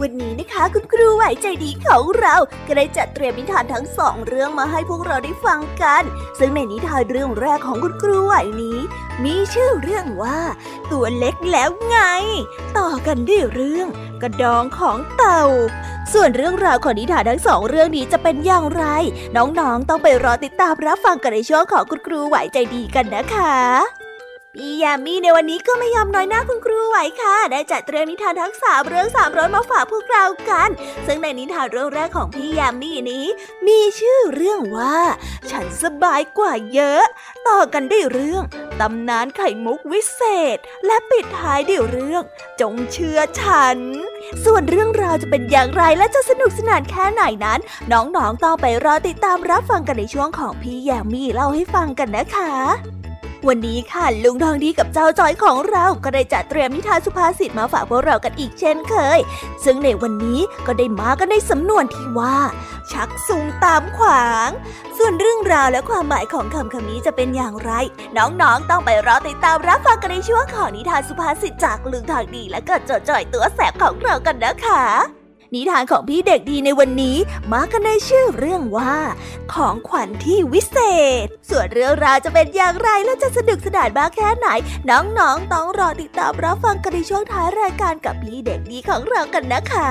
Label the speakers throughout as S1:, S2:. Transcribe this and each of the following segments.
S1: วันนี้นะคะคุณครูไหวใจดีของเราก็ได้จัดเตรียมนิทานทั้งสองเรื่องมาให้พวกเราได้ฟังกัน ซึ่งในนิทานเรื่องแรกของคุณครูไหวนี้ มีชื่อเรื่องว่า ตัวเล็กแล้วไง ต่อกันด้วยเรื่อง กระดองของเต่า ส่วนเรื่องราวของนิทานทั้งสองเรื่องนี้จะเป็นอย่างไร น้องๆต้องไปรอติดตามรับฟังกันในช่วงของคุณครูไหวใจดีกันนะคะ พี่ยามีในวันนี้ก็ไม่ยอมน้อยหน้าคุณครูไหวค่ะ ได้จัดเตรียมนิทานทั้งสามเรื่องสามร้อยมาฝากพวกเรากัน ซึ่งในนิทานเรื่องแรกของพี่ยามีนี้ มีชื่อเรื่องว่า ฉันสบายกว่าเยอะ ต่อกันด้วยเรื่องตำนานไข่มุกวิเศษ และปิดท้ายด้วยเรื่อง จงเชื่อฉัน ส่วนเรื่องราวจะเป็นอย่างไรและจะสนุกสนานแค่ไหนนั้น น้องๆต้องไปรอติดตามรับฟังกันในช่วงของพี่ยามีเล่าให้ฟังกันนะคะ วันนี้ค่ะลุงทองดีกับเจ้าจอยของเราก็ได้จัดเตรียมนิทานสุภาษิตมาฝากพวกเรากันอีกเช่นเคย ซึ่งในวันนี้ก็ได้มากันในสำนวนที่ว่า ชักซุงตามขวาง ส่วนเรื่องราวและความหมายของคำคำนี้จะเป็นอย่างไร น้องๆต้องไปรอติดตามรับฟังกันในช่วงของนิทานสุภาษิตจากลุงทองดีและก็จจอยตัวแสบของเรากันนะคะ นิทานของพี่เด็กดีในวันนี้มากันในชื่อเรื่องว่า ของขวัญที่วิเศษ ส่วนเรื่องราวจะเป็นอย่างไรและจะสนุกสนานมากแค่ไหน น้องๆ ต้องรอติดตามรับฟังกันในช่วงท้ายรายการกับพี่เด็กดีของเรากันนะคะ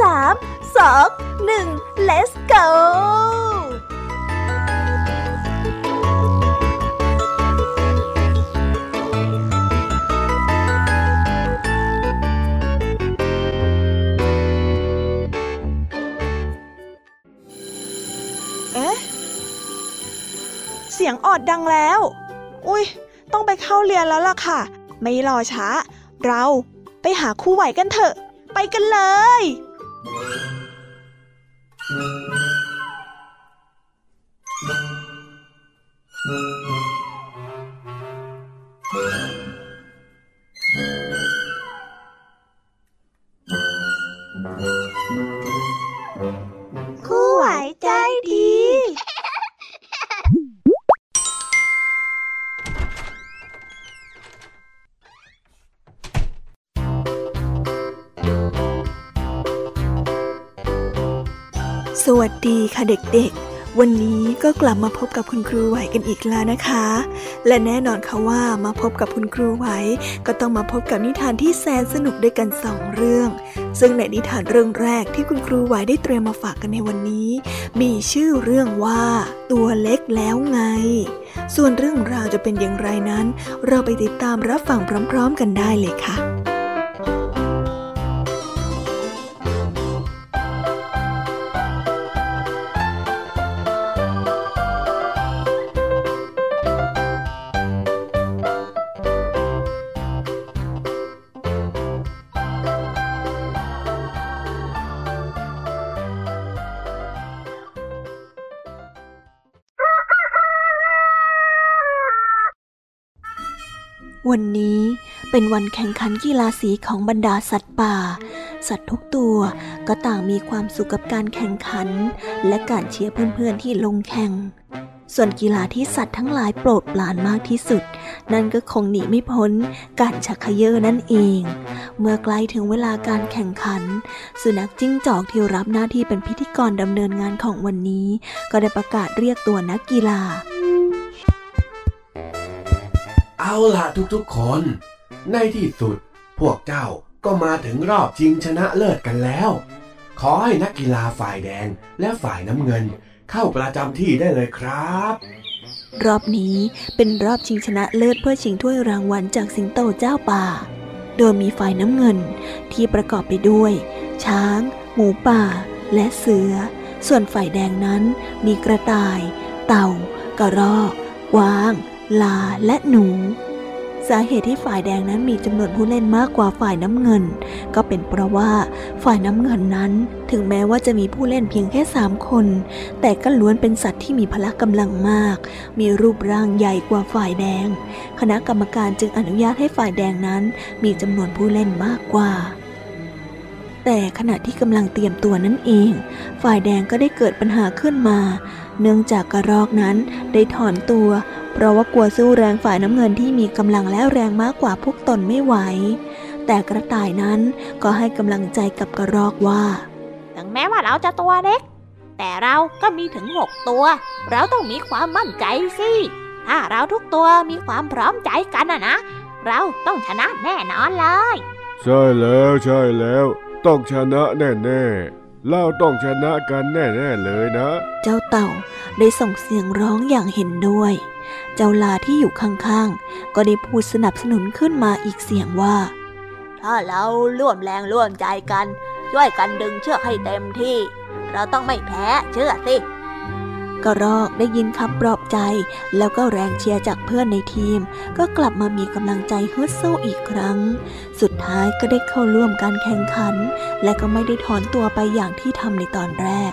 S2: สามสองหนึ่ง let's go
S1: เอ๊ะ เสียงออดดังแล้ว อุ้ย ต้องไปเข้าเรียนแล้วล่ะค่ะ ไม่รอช้า เราไปหาครูไหวกันเถอะ ไปกันเลย
S2: ค
S1: สวัสดีค่ะเด็กๆ วันนี้ก็กลับมาพบกับคุณครูไหวกันอีกแล้วนะคะ และแน่นอนค่ะว่ามาพบกับคุณครูไหวก็ต้องมาพบกับนิทานที่แสนสนุกด้วยกันสองเรื่อง ซึ่งในนิทานเรื่องแรกที่คุณครูไหวได้เตรียมมาฝากกันในวันนี้ มีชื่อเรื่องว่า ตัวเล็กแล้วไง ส่วนเรื่องราวจะเป็นอย่างไรนั้น เราไปติดตามรับฟังพร้อม ๆ กันได้เลยค่ะ วันนี้เป็นวันแข่งขันกีฬาสีของบรรดาสัตว์ป่า สัตว์ทุกตัวก็ต่างมีความสุขกับการแข่งขัน และการเชียร์เพื่อนๆที่ลงแข่ง ส่วนกีฬาที่สัตว์ทั้งหลายโปรดปรานมากที่สุด นั่นก็คงหนีไม่พ้นการชักเขยอนั่นเอง เมื่อใกล้ถึงเวลาการแข่งขัน สุนัขจิ้งจอกที่รับหน้าที่เป็นพิธีกรดำเนินงานของวันนี้ ก็ได้ประกาศเรียกตัวนักกีฬา
S3: เอาล่ะทุกๆคน ในที่สุดพวกเจ้าก็มาถึงรอบชิงชนะเลิศกันแล้ว ขอให้นักกีฬาฝ่ายแดงและฝ่ายน้ำเงิน เข้าประจำที่ได้เลยครับ
S1: รอบนี้เป็นรอบชิงชนะเลิศเพื่อชิงถ้วยรางวัลจากสิงโตเจ้าป่า โดยมีฝ่ายน้ำเงินที่ประกอบไปด้วย ช้าง หมูป่า และเสือ ส่วนฝ่ายแดงนั้นมีกระต่าย เต่ากระรอกกวาง ลาและหนู สาเหตุที่ฝ่ายแดงนั้นมีจำนวนผู้เล่นมากกว่าฝ่ายน้ำเงิน ก็เป็นเพราะว่าฝ่ายน้ำเงินนั้น ถึงแม้ว่าจะมีผู้เล่นเพียงแค่สามคน แต่ก็ล้วนเป็นสัตว์ที่มีพละกำลังมาก มีรูปร่างใหญ่กว่าฝ่ายแดง คณะกรรมการจึงอนุญาตให้ฝ่ายแดงนั้น มีจำนวนผู้เล่นมากกว่า แต่ขณะที่กำลังเตรียมตัวนั่นเอง ฝ่ายแดงก็ได้เกิดปัญหาขึ้นมา เนื่องจากกระรอกนั้นได้ถอนตัว เพราะว่ากลัวสู้แรงฝ่ายน้ำเงินที่มีกำลังและแรงมากกว่าพวกตนไม่ไหว แต่กระต่ายนั้นก็ให้กำลังใจกับกระรอกว่า
S4: ถึงแม้ว่าเราจะตัวเล็ก แต่เราก็มีถึงหกตัว เราต้องมีความมั่นใจสิถ้าเราทุกตัวมีความพร้อมใจกันนะนะ เราต้องชนะแน่นอนเลย
S5: ใช่แล้วใช่แล้ว ต้องชนะแน่ๆเราต้องชนะกันแน่ๆเลยนะ
S1: เจ้าเต่าได้ส่งเสียงร้องอย่างเห็นด้วย เจ้าลาที่อยู่ข้างๆ ก็ได้พูดสนับสนุนขึ้นมาอีกเสียงว่า
S2: ถ้าเราร่วมแรงร่วมใจกัน ช่วยกันดึงเชือกให้เต็มที่ เราต้องไม่แพ้เชื่อสิ
S1: กระรอกได้ยินคำปลอบใจ แล้วก็แรงเชียร์จากเพื่อนในทีม ก็กลับมามีกำลังใจฮึดสู้อีกครั้ง สุดท้ายก็ได้เข้าร่วมการแข่งขัน และก็ไม่ได้ถอนตัวไปอย่างที่ทำในตอนแรก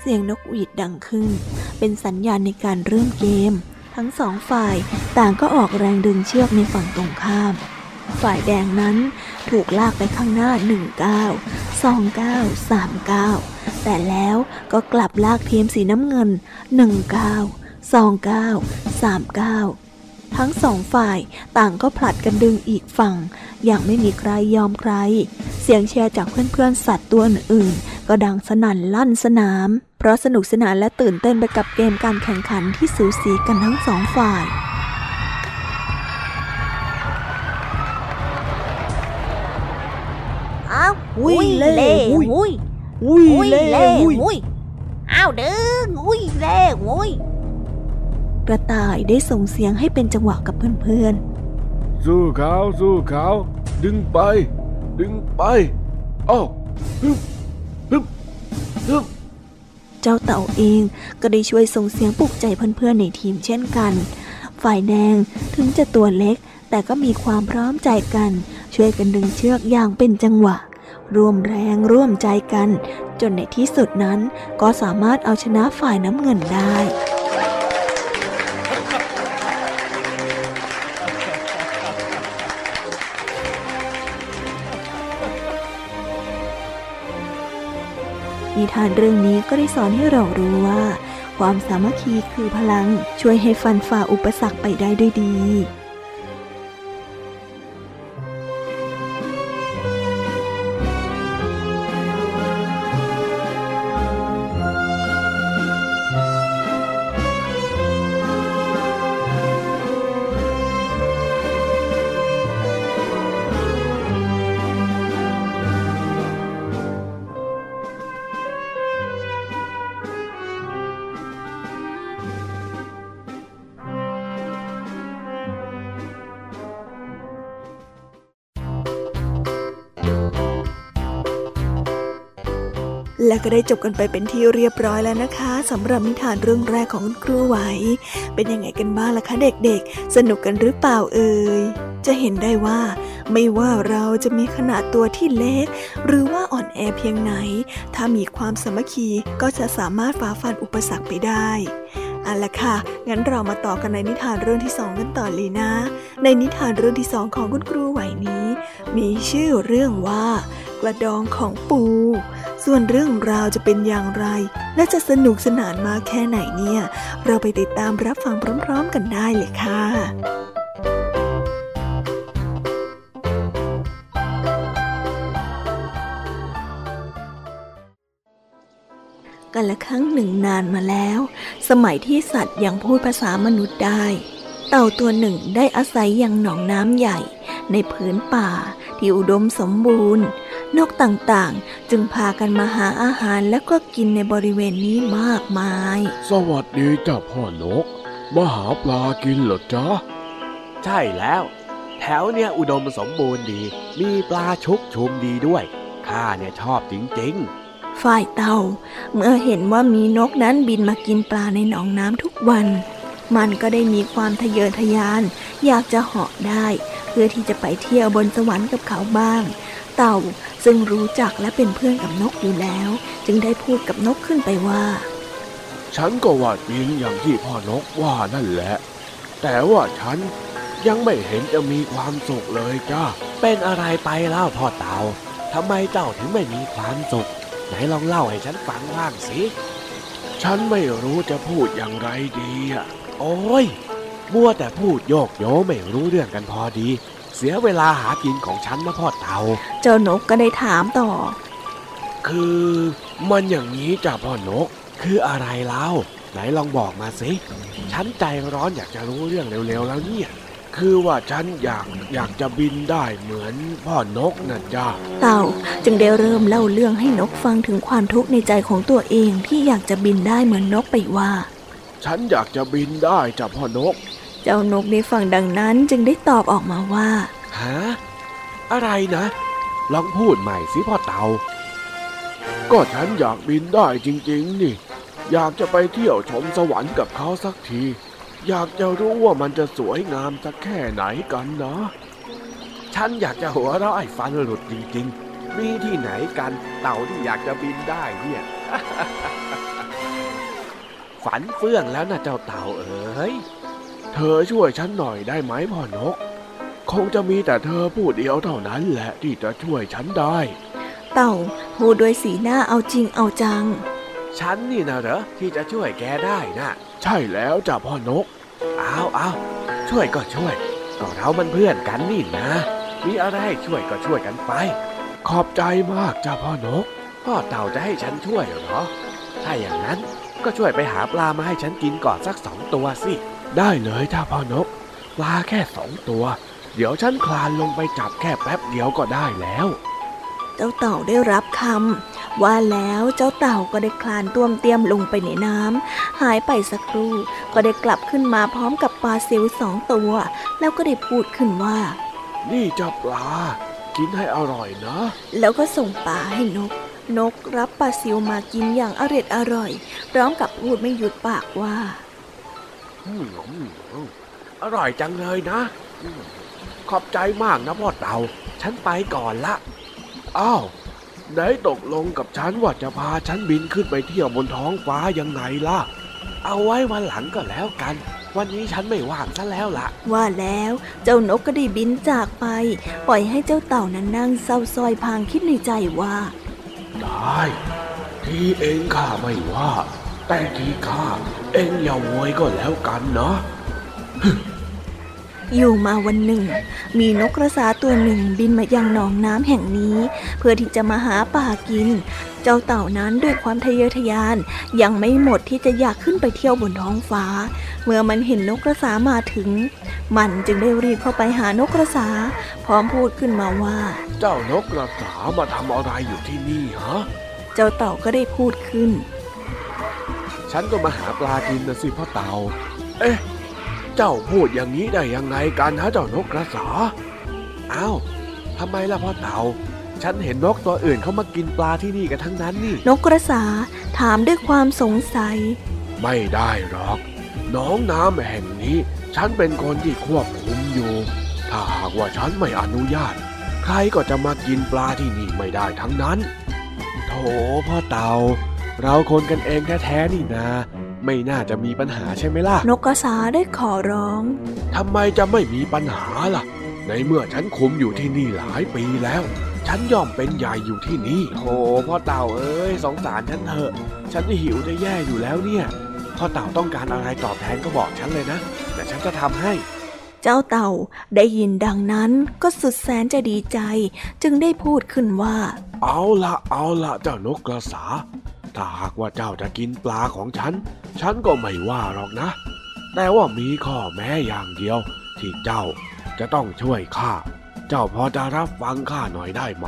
S1: เสียงนกหวีดดังขึ้น เป็นสัญญาณในการเริ่มเกม ทั้งสองฝ่ายต่างก็ออกแรงดึงเชือกในฝั่งตรงข้าม ฝ่ายแดงนั้นถูกลากไปข้างหน้าหนึ่งก้าสองก้าสามก้าแต่แล้วก็กลับลากทีมสีน้ำเงินหนึ่งก้าสองก้าสามก้าทั้งสองฝ่ายต่างก็ผลัดกันดึงอีกฝั่ง อย่างไม่มีใครยอมใคร เสียงเชียร์จากเพื่อนๆ สัตว์ตัวอื่นๆ ก็ดังสนั่นลั่นสนาม เพราะสนุกสนานและตื่นเต้นไปกับเกมการแข่งขันที่สูสีกันทั้งสองฝ่าย
S4: อ้าว
S1: อุ้ยเล่
S4: เล่
S1: อุ้ย
S4: อุ้ย
S1: อุ้ย
S4: อุ้ย
S1: เล่
S4: เล่
S1: อุ้ย
S4: อุ้ยอ้าวดึงอุ้ยเล่อุ้ย
S1: กระต่ายได้ส่งเสียงให้เป็นจังหวะกับเพื่อน
S3: สู้เขาสู้เขาดึงไป ดึงไปอ้าวฮึบฮึบฮึบ
S1: ๆเจ้าเต่าเองก็ได้ช่วยส่งเสียงปลุกใจเพื่อนๆในทีมเช่นกัน ฝ่ายแดงถึงจะตัวเล็กแต่ก็มีความพร้อมใจกัน ช่วยกันดึงเชือกอย่างเป็นจังหวะ ร่วมแรงร่วมใจกัน จนในที่สุดนั้นก็สามารถเอาชนะฝ่ายน้ำเงินได้นิทานเรื่องนี้ก็ได้สอนให้เรารู้ว่า ความสามัคคีคือพลังช่วยให้ฟันฝ่าอุปสรรคไปได้ด้วยดี และก็ได้จบกันไปเป็นที่เรียบร้อยแล้วนะคะสำหรับนิทานเรื่องแรกของคุณครูไหว เป็นยังไงกันบ้างล่ะคะเด็กๆ สนุกกันหรือเปล่าเอ่ยจะเห็นได้ว่า ไม่ว่าเราจะมีขนาดตัวที่เล็ก หรือว่าอ่อนแอเพียงไหน ถ้ามีความสามัคคีก็จะสามารถฝ่าฟันอุปสรรคไปได้เอาละค่ะ งั้นเรามาต่อกันในนิทานเรื่องที่สองกันต่อเลยนะ ในนิทานเรื่องที่สองของคุณครูไหวนี้ มีชื่อเรื่องว่า กระดองของปู ส่วนเรื่องราวจะเป็นอย่างไร และจะสนุกสนานมากแค่ไหนเนี่ย เราไปติดตามรับฟังพร้อม ๆ กันได้เลยค่ะกันละครั้งหนึ่งนานมาแล้ว สมัยที่สัตว์ยังพูดภาษามนุษย์ได้ เต่าตัวหนึ่งได้อาศัยอยังหนองน้ำใหญ่ ในผืนป่าที่อุดมสมบูรณ์ นกต่างๆ จึงพากันมาหาอาหารและก็กินในบริเวณนี้มากมาย
S3: สวัสดีจ้าพ่อนก มาหาปลากินเหรอจ๊ะ
S6: ใช่แล้ว แถวเนี่ยอุดมสมบูรณ์ดี มีปลาชุกชุมดีด้วย ข้าเนี่ยชอบจริง
S1: ฝ่ายเต่า เมื่อเห็นว่ามีนกนั้นบินมากินปลาในหนองน้ำทุกวัน มันก็ได้มีความทะเยอทะยาน อยากจะเหาะได้ เพื่อที่จะไปเที่ยวบนสวรรค์กับเขาบ้าง เต่าซึ่งรู้จักและเป็นเพื่อนกับนกอยู่แล้ว จึงได้พูดกับนกขึ้นไปว่า
S3: ฉันก็ว่าจริงอย่างที่พ่อนกว่านั่นแหละ แต่ว่าฉันยังไม่เห็นจะมีความสุขเลยจ้า
S6: เป็นอะไรไปเล่าพ่อเต่าทำไมเจ้าถึงไม่มีความสุข ไหนลองเล่าให้ฉันฟังบ้างสิ
S3: ฉันไม่รู้จะพูดอย่างไรดีอะ
S6: โอ้ยมัวแต่พูดโยกโยไม่รู้เรื่องกันพอดี เสียเวลาหากินของฉันนะพ่อเต่า
S1: เจ้านกก็ได้ถามต่อ
S3: คือมันอย่างนี้จ้ะพ่อนก
S6: คืออะไรเล่าไหนลองบอกมาสิ ฉันใจร้อนอยากจะรู้เรื่องเร็วๆแล้วเนี่ย
S3: คือว่าฉันอยากอยากจะบินได้เหมือนพ่อนกนะจ้า
S1: เต่าจึงได้เริ่มเล่าเรื่องให้นกฟังถึงความทุกข์ในใจของตัวเองที่อยากจะบินได้เหมือนนกไปว่า
S3: ฉันอยากจะบินได้จ้ะพ่อนก
S1: เจ้านกได้ฟังดังนั้นจึงได้ตอบออกมาว่า
S6: ฮะอะไรนะ ลองพูดใหม่สิพ่อเต่า
S3: ก็ฉันอยากบินได้จริง ๆ นี่ อยากจะไปเที่ยวชมสวรรค์กับเขาสักที อยากจะรู้ว่ามันจะสวยงามสักแค่ไหนกันนะ
S6: ฉันอยากจะหัวเราะไอ้ฟันหลุดจริง ๆ มีที่ไหนกันเต่าที่อยากจะบินได้เนี่ย ฝันเฟื่องแล้วนะเจ้าเต่าเอ๋ย
S3: เธอช่วยฉันหน่อยได้ไหมพ่อนก คงจะมีแต่เธอผู้เดียวเท่านั้นแหละที่จะช่วยฉันได้
S1: เต่าพูดด้วยสีหน้าเอาจริงเอาจัง
S7: ฉันนี่นะเหรอที่จะช่วยแกได้นะ
S3: ใช่แล้วจ้ะพ่อนก
S7: เอาเอาช่วยก็ช่วย ก็เรามันเพื่อนกันนี่นะ มีอะไรให้ช่วยก็ช่วยกันไป
S3: ขอบใจมากจ้ะพ่อนก
S7: พ่อเต่าจะให้ฉันช่วยเหรอถ้าอย่างนั้นก็ช่วยไปหาปลามาให้ฉันกินก่อนสักสองตัวสิ
S3: ได้เลยจ้ะพ่อนก ปลาแค่สองตัว เดี๋ยวฉันคลานลงไปจับแค่แป๊บเดียวก็ได้แล้ว
S1: เจ้าเต่าได้รับคำว่าแล้วเจ้าเต่าก็ได้คลานต้วมเตี้ยมลงไปในน้ำหายไปสักครู่ก็ได้กลับขึ้นมาพร้อมกับปลาซิวสองตัว แล้วก็ได้พูดขึ้นว่า
S3: นี่จ้ะปลา กินให้อร่อยนะ
S1: แล้วก็ส่งปลาให้นกนกรับปลาซิวมากินอย่างอร็ดอร่อย พร้อมกับพูดไม่หยุดปากว่า
S7: อืมอืมอืมอร่อยจังเลยนะอืมขอบใจมากนะพ่อเต่า ฉันไปก่อนละ
S3: อ้าวไหนตกลงกับฉันว่าจะพาฉันบินขึ้นไปเที่ยวบนท้องฟ้ายังไงล่ะ
S7: เอาไว้วันหลังก็แล้วกัน วันนี้ฉันไม่ว่างซะแล้วล่ะ
S1: ว่าแล้วเจ้านกก็ได้บินจากไป ปล่อยให้เจ้าเต่านั้นนั่งเศร้าซอยพางคิดในใจว่า
S3: ได้ ที่เองข้าไม่ว่า แต่ที่ข้าเองอย่าโวยก็แล้วกันเนาะ
S1: อยู่มาวันหนึ่ง มีนกกระสาตัวหนึ่งบินมายังหนองน้ำแห่งนี้ เพื่อที่จะมาหาป่ากิน เจ้าเต่านั้นด้วยความทะเยอทะยาน ยังไม่หมดที่จะอยากขึ้นไปเที่ยวบนท้องฟ้า เมื่อมันเห็นนกกระสามาถึง มันจึงได้รีบเข้าไปหานกกระสา พร้อมพูดขึ้นมาว่า
S3: เจ้านกกระสามาทำอะไรอยู่ที่นี่ฮะ
S1: เจ้าเต่าก็ได้พูดขึ้น
S7: ฉันก็มาหาปลากินนะสิพ่อเต่า
S3: เอ๊ะ เจ้าพูดอย่างนี้ได้ยังไงกันฮะเจ้านกกระสา
S7: อ้าวทำไมล่ะพ่อเต่า ฉันเห็นนกตัวอื่นเขามากินปลาที่นี่กันทั้งนั้นนี่
S1: นกกระสาถามด้วยความสงสัย
S3: ไม่ได้หรอก น้องน้ำแห่งนี้ ฉันเป็นคนที่ควบคุมอยู่ ถ้าหากว่าฉันไม่อนุญาต ใครก็จะมากินปลาที่นี่ไม่ได้ทั้งนั้น
S7: โถพ่อเต่า เราคนกันเองแท้ๆนี่นา ไม่น่าจะมีปัญหาใช่ไหมล่ะ
S1: นกกระสาได้ขอร้อง
S3: ทำไมจะไม่มีปัญหาล่ะ ในเมื่อฉันคุมอยู่ที่นี่หลายปีแล้ว ฉันย่อมเป็นใหญ่อยู่ที่นี่
S7: โถพ่อเต่าเอ้ยสงสารฉันเถอะ ฉันหิวจะแย่อยู่แล้วเนี่ยพ่อเต่าต้องการอะไรตอบแทนก็บอกฉันเลยนะแต่ฉันจะทำให้
S1: เจ้าเต่าได้ยินดังนั้นก็สุดแสนจะดีใจ จึงได้พูดขึ้นว่า
S3: เอาละเอาละเจ้านกกระสา ถ้าหากว่าเจ้าจะกินปลาของฉัน ฉันก็ไม่ว่าหรอกนะ แต่ว่ามีข้อแม้อย่างเดียว ที่เจ้าจะต้องช่วยข้า เจ้าพอจะรับฟังข้าหน่อยได้ไหม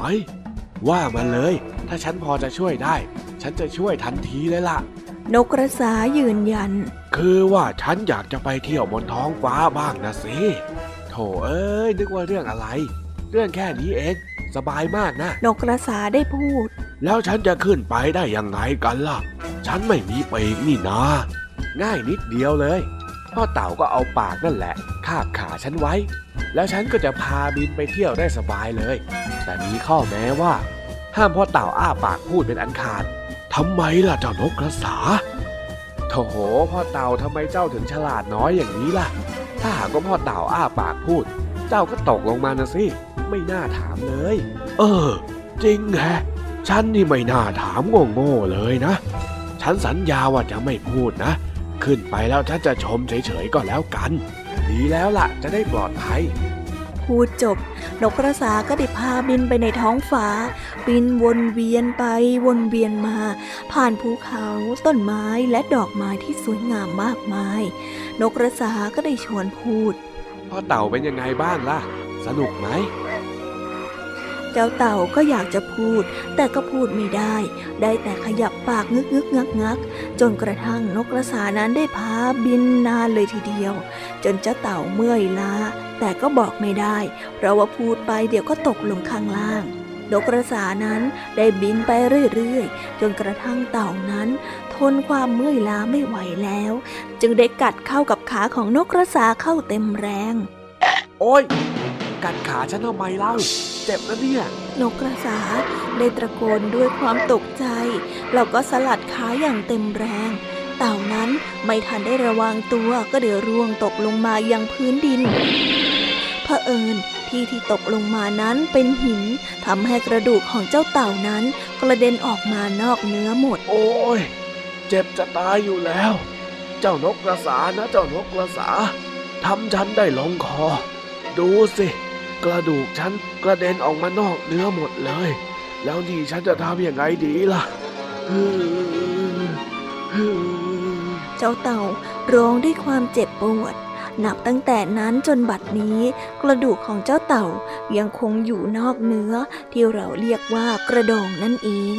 S7: ว่ามาเลย ถ้าฉันพอจะช่วยได้ ฉันจะช่วยทันทีเลยล่ะ
S1: นกกระสายืนยัน
S3: คือว่าฉันอยากจะไปเที่ยวบนท้องฟ้าบ้างนะสิ
S7: โถเอ้ยนึกว่าเรื่องอะไร เรื่องแค่นี้เอง สบายมากนะ
S1: นกกระสาได้พูด
S3: แล้วฉันจะขึ้นไปได้ยังไงกันล่ะ ฉันไม่มีปีกนี่นะ
S7: ง่ายนิดเดียวเลย พ่อเต่าก็เอาปากนั่นแหละ คาบขาฉันไว้ แล้วฉันก็จะพาบินไปเที่ยวได้สบายเลย แต่มีข้อแม้ว่า ห้ามพ่อเต่าอ้าปากพูดเป็นอันขาด
S3: ทำไมล่ะเจ้านกกระสา
S7: โถพ่อเต่าทำไมเจ้าถึงฉลาดน้อยอย่างนี้ล่ะ ถ้าหากว่าพ่อเต่าอ้าปากพูด เจ้าก็ตกลงมานะสิ ไม่น่าถามเลย
S3: เออ จริงแฮะ ฉันนี่ไม่น่าถามโง่ๆเลยนะ ฉันสัญญาว่าจะไม่พูดนะ ขึ้นไปแล้วฉันจะชมเฉยๆก็แล้วกัน
S7: ดีแล้วล่ะ จะได้ปลอดภัย
S1: พูดจบ นกกระสาก็ได้พาบินไปในท้องฟ้า บินวนเวียนไปวนเวียนมา ผ่านภูเขาต้นไม้และดอกไม้ที่สวยงามมากมาย นกกระสาก็ได้ชวนพูด
S7: พ่อเต่าเป็นยังไงบ้างล่ะ สนุกไหม
S1: เจ้าเต่าก็อยากจะพูด แต่ก็พูดไม่ได้ ได้แต่ขยับปากงึกงึกงักงักจนกระทั่งนกกระสานั้นได้พาบินนานเลยทีเดียว จนเจ้าเต่าเมื่อยล้า แต่ก็บอกไม่ได้ เพราะว่าพูดไปเดี๋ยวก็ตกลงข้างล่างนกกระสานั้นได้บินไปเรื่อยๆ จนกระทั่งเต่านั้น ทนความเมื่อยล้าไม่ไหวแล้ว จึงได้กัดเข้ากับขาของนกกระสาเข้าเต็มแรง
S7: โอ้ย กัดขาฉันทำไมเล่า เจ็บนะเนี่ย
S1: นกกระสาได้ตะโกนด้วยความตกใจแล้วก็สลัดขาอย่างเต็มแรง เต่านั้นไม่ทันได้ระวังตัวก็เดี๋ยวร่วงตกลงมายังพื้นดินเผอิญ
S8: ที่ที่ตกลงมานั้นเป็นหินทำให้กระดูกของเจ้าเต่านั้น กระเด็นออกมานอกเนื้อหมด
S3: โอ้ยเจ็บจะตายอยู่แล้ว เจ้านกกระสานะเจ้านกกระสาทำฉันได้ลงคอ ดูสิ กระดูกฉันกระเด็นออกมานอกเนื้อหมดเลย แล้วนี่ฉันจะทำยังไงดีล่ะ
S8: เจ้าเต่าร้องด้วยความเจ็บปวด นับตั้งแต่นั้นจนบัดนี้ กระดูกของเจ้าเต่ายังคงอยู่นอกเนื้อที่เราเรียกว่ากระดองนั่นเอง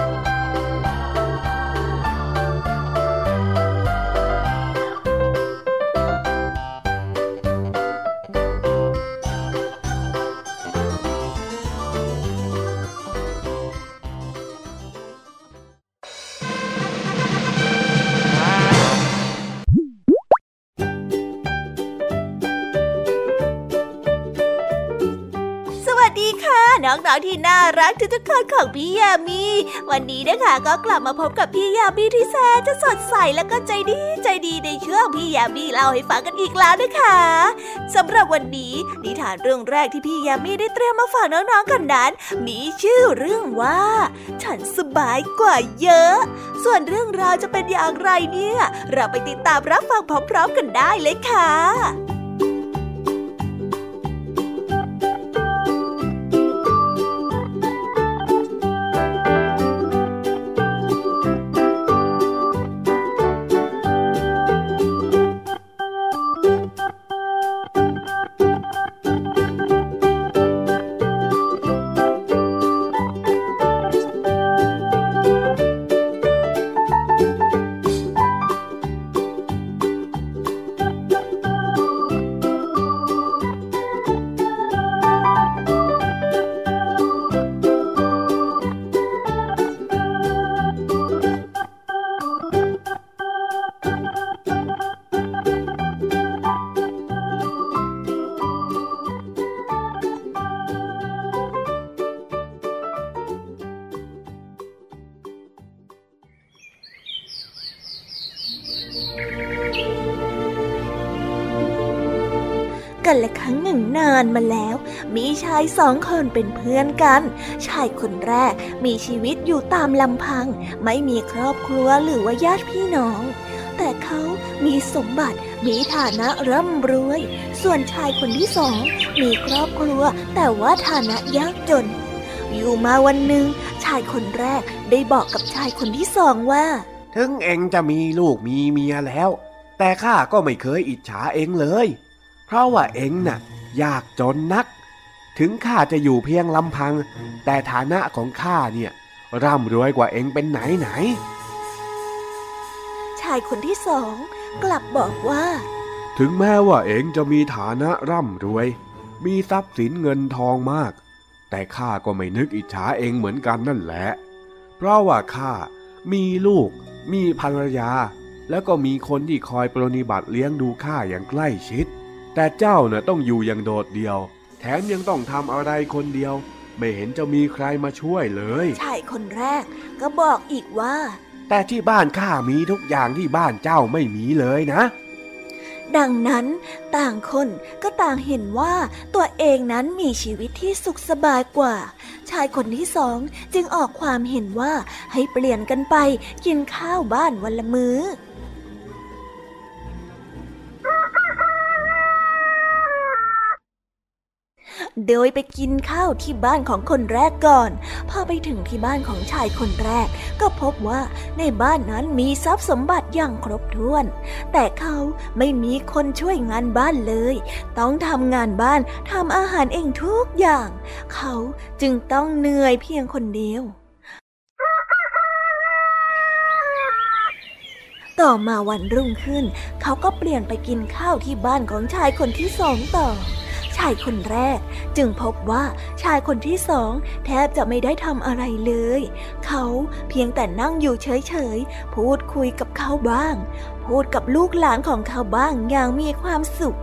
S1: องๆที่น่ารักทุกๆคนของพี่ยามีวันนี้นะคะก็กลับมาพบกับพี่ยามีที่แสนจะสดใสแล้วก็ใจดีใจดีในช่วงพี่ยามีเล่าให้ฟังกันอีกแล้วนะคะสำหรับวันนี้นิทานเรื่องแรกที่พี่ยามีได้เตรียมมาฝากน้องๆกันนั้น มีชื่อเรื่องว่า ฉันสบายกว่าเยอะ ส่วนเรื่องราวจะเป็นอย่างไรเนี่ย เราไปติดตามรับฟังพร้อมๆกันได้เลยค่ะานมาแล้ว มีชายสองคนเป็นเพื่อนกัน ชายคนแรกมีชีวิตอยู่ตามลำพัง ไม่มีครอบครัวหรือว่าญาติพี่น้อง แต่เขามีสมบัติ มีฐานะร่ำรวย ส่วนชายคนที่สอง มีครอบครัวแต่ว่าฐานะยากจน อยู่มาวันหนึ่ง ชายคนแรกได้บอกกับชายคนที่สองว่า
S9: ถึงเองจะมีลูกมีเมียแล้ว แต่ข้าก็ไม่เคยอิจฉาเองเลย เพราะว่าเองน่ะ ยากจนนัก ถึงข้าจะอยู่เพียงลำพัง แต่ฐานะของข้าเนี่ยร่ำรวยกว่าเอ็งเป็นไหนไหน
S1: ชายคนที่สองกลับบอกว่า
S3: ถึงแม้ว่าเอ็งจะมีฐานะร่ำรวย มีทรัพย์สินเงินทองมาก แต่ข้าก็ไม่นึกอิจฉาเองเหมือนกันนั่นแหละ เพราะว่าข้ามีลูก มีภรรยา แล้วก็มีคนที่คอยปรนิบัติเลี้ยงดูข้าอย่างใกล้ชิด แต่เจ้าน่ะต้องอยู่อย่างโดดเดี่ยว แถมยังต้องทำอะไรคนเดียว ไม่เห็นจะมีใครมาช่วยเลย
S1: ชายคนแรกก็บอกอีกว่า
S9: แต่ที่บ้านข้ามีทุกอย่างที่บ้านเจ้าไม่มีเลยนะ
S1: ดังนั้นต่างคนก็ต่างเห็นว่าตัวเองนั้นมีชีวิตที่สุขสบายกว่า ชายคนที่สองจึงออกความเห็นว่าให้เปลี่ยนกันไปกินข้าวบ้านวันละมือ้อ โดยไปกินข้าวที่บ้านของคนแรกก่อน พอไปถึงที่บ้านของชายคนแรก ก็พบว่าในบ้านนั้นมีทรัพย์สมบัติอย่างครบถ้วน แต่เขาไม่มีคนช่วยงานบ้านเลย ต้องทำงานบ้านทำอาหารเองทุกอย่าง เขาจึงต้องเหนื่อยเพียงคนเดียวต่อมาวันรุ่งขึ้น เขาก็เปลี่ยนไปกินข้าวที่บ้านของชายคนที่สองต่อายคนแรก จึงพบว่าชายคนที่สองแทบจะไม่ได้ทำอะไรเลย เขาเพียงแต่นั่งอยู่เฉยๆ พูดคุยกับเขาบ้าง พูดกับลูกหลานของเขาบ้างอย่างมีความสุข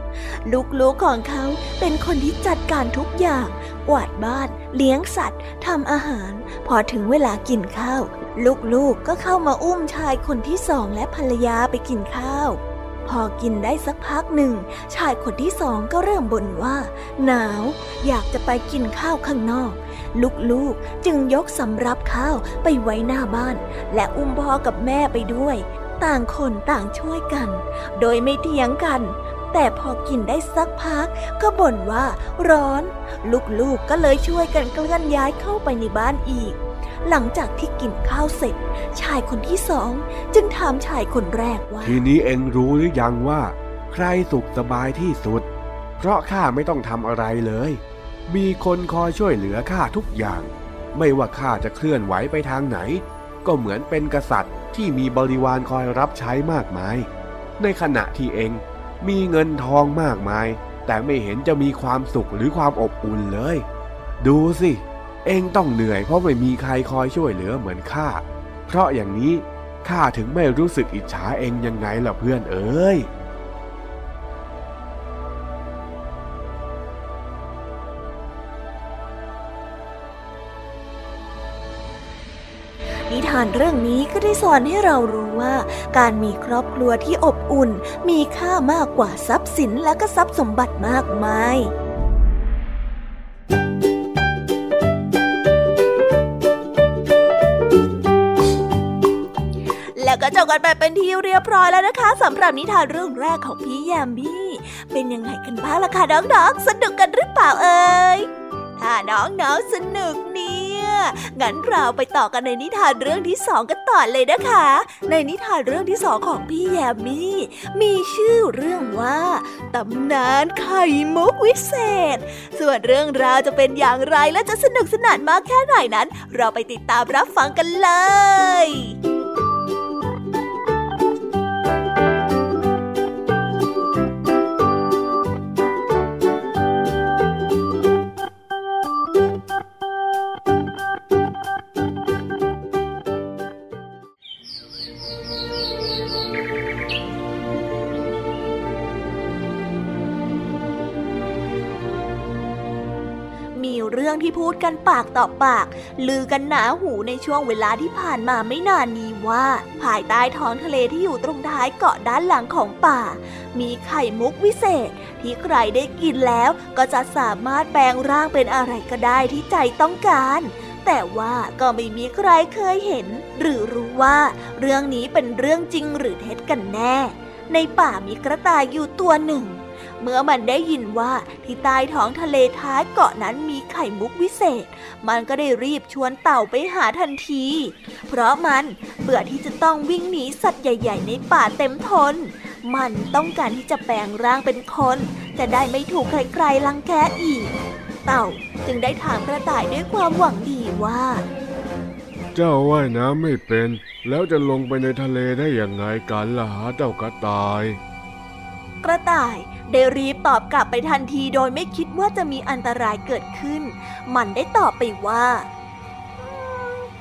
S1: ลูกๆของเขาเป็นคนที่จัดการทุกอย่าง กวาดบ้าน เลี้ยงสัตว์ทำอาหาร พอถึงเวลากินข้าว ลูกๆก็เข้ามาอุ้มชายคนที่สองและภรรยาไปกินข้าว พอกินได้สักพักหนึ่ง ชายคนที่สองก็เริ่มบ่นว่า หนาว อยากจะไปกินข้าวข้างนอก ลูกๆจึงยกสำรับข้าวไปไว้หน้าบ้าน และอุ้มพ่อกับแม่ไปด้วย ต่างคนต่างช่วยกัน โดยไม่เถียงกัน แต่พอกินได้สักพัก ก็บ่นว่าร้อน ลูกๆก็เลยช่วยกันเคลื่อนย้ายเข้าไปในบ้านอีก หลังจากที่กินข้าวเสร็จ ชายคนที่สองจึงถามชายคนแรกว่า
S10: ทีนี้เองรู้หรือยังว่า ใครสุขสบายที่สุด เพราะข้าไม่ต้องทำอะไรเลย มีคนคอยช่วยเหลือข้าทุกอย่าง ไม่ว่าข้าจะเคลื่อนไหวไปทางไหน ก็เหมือนเป็นกษัตริย์ที่มีบริวารคอยรับใช้มากมาย ในขณะที่เองมีเงินทองมากมาย แต่ไม่เห็นจะมีความสุขหรือความอบอุ่นเลย ดูสิ เองต้องเหนื่อยเพราะไม่มีใครคอยช่วยเหลือเหมือนข้า เพราะอย่างนี้ข้าถึงไม่รู้สึกอิจฉาเองยังไงล่ะเพื่อนเอ้ย
S1: นิทานเรื่องนี้ก็ได้สอนให้เรารู้ว่า การมีครอบครัวที่อบอุ่น มีค่ามากกว่าทรัพย์สินและก็ทรัพย์สมบัติมากมาย ก็จบกันไปเป็นที่เรียบร้อยแล้วนะคะสำหรับนิทานเรื่องแรกของพี่แยมบี้ เป็นยังไงกันบ้างล่ะคะน้องๆสนุกกันหรือเปล่าเอ่ยถ้าน้องๆสนุกเนี่ยงั้นเราไปต่อกันในนิทานเรื่องที่สองกันต่อเลยนะคะ ในนิทานเรื่องที่สองของพี่แยมมี่มีชื่อเรื่องว่าตำนานไข่มุกวิเศษ ส่วนเรื่องราวจะเป็นอย่างไรและจะสนุกสนานมากแค่ไหนนั้น เราไปติดตามรับฟังกันเลย ดกันปากต่อปาก ลือกันหนาหูในช่วงเวลาที่ผ่านมาไม่นานนี้ว่า ภายใต้ท้องทะเลที่อยู่ตรงท้ายเกาะด้านหลังของป่า มีไข่มุกวิเศษ ที่ใครได้กินแล้วก็จะสามารถแปลงร่างเป็นอะไรก็ได้ที่ใจต้องการแต่ว่าก็ไม่มีใครเคยเห็น หรือรู้ว่าเรื่องนี้เป็นเรื่องจริงหรือเท็จกันแน่ ในป่ามีกระต่ายอยู่ตัวหนึ่ง เมื่อมันได้ยินว่าที่ใต้ท้องทะเลท้ายเกาะนั้นมีไข่มุกวิเศษ มันก็ได้รีบชวนเต่าไปหาทันที เพราะมันเบื่อที่จะต้องวิ่งหนีสัตว์ใหญ่ ๆ ในป่าเต็มทน มันต้องการที่จะแปลงร่างเป็นคน จะได้ไม่ถูกใครๆลังแกอีก เต่าจึงได้ถามกระต่ายด้วยความหวังดีว่า
S10: เจ้าว่ายน้ำไม่เป็น แล้วจะลงไปในทะเลได้อย่างไงกันล่ะฮะเจ้ากระต่าย
S1: กระต่ายได้รีบตอบกลับไปทันทีโดยไม่คิดว่าจะมีอันตรายเกิดขึ้น มันได้ตอบไปว่า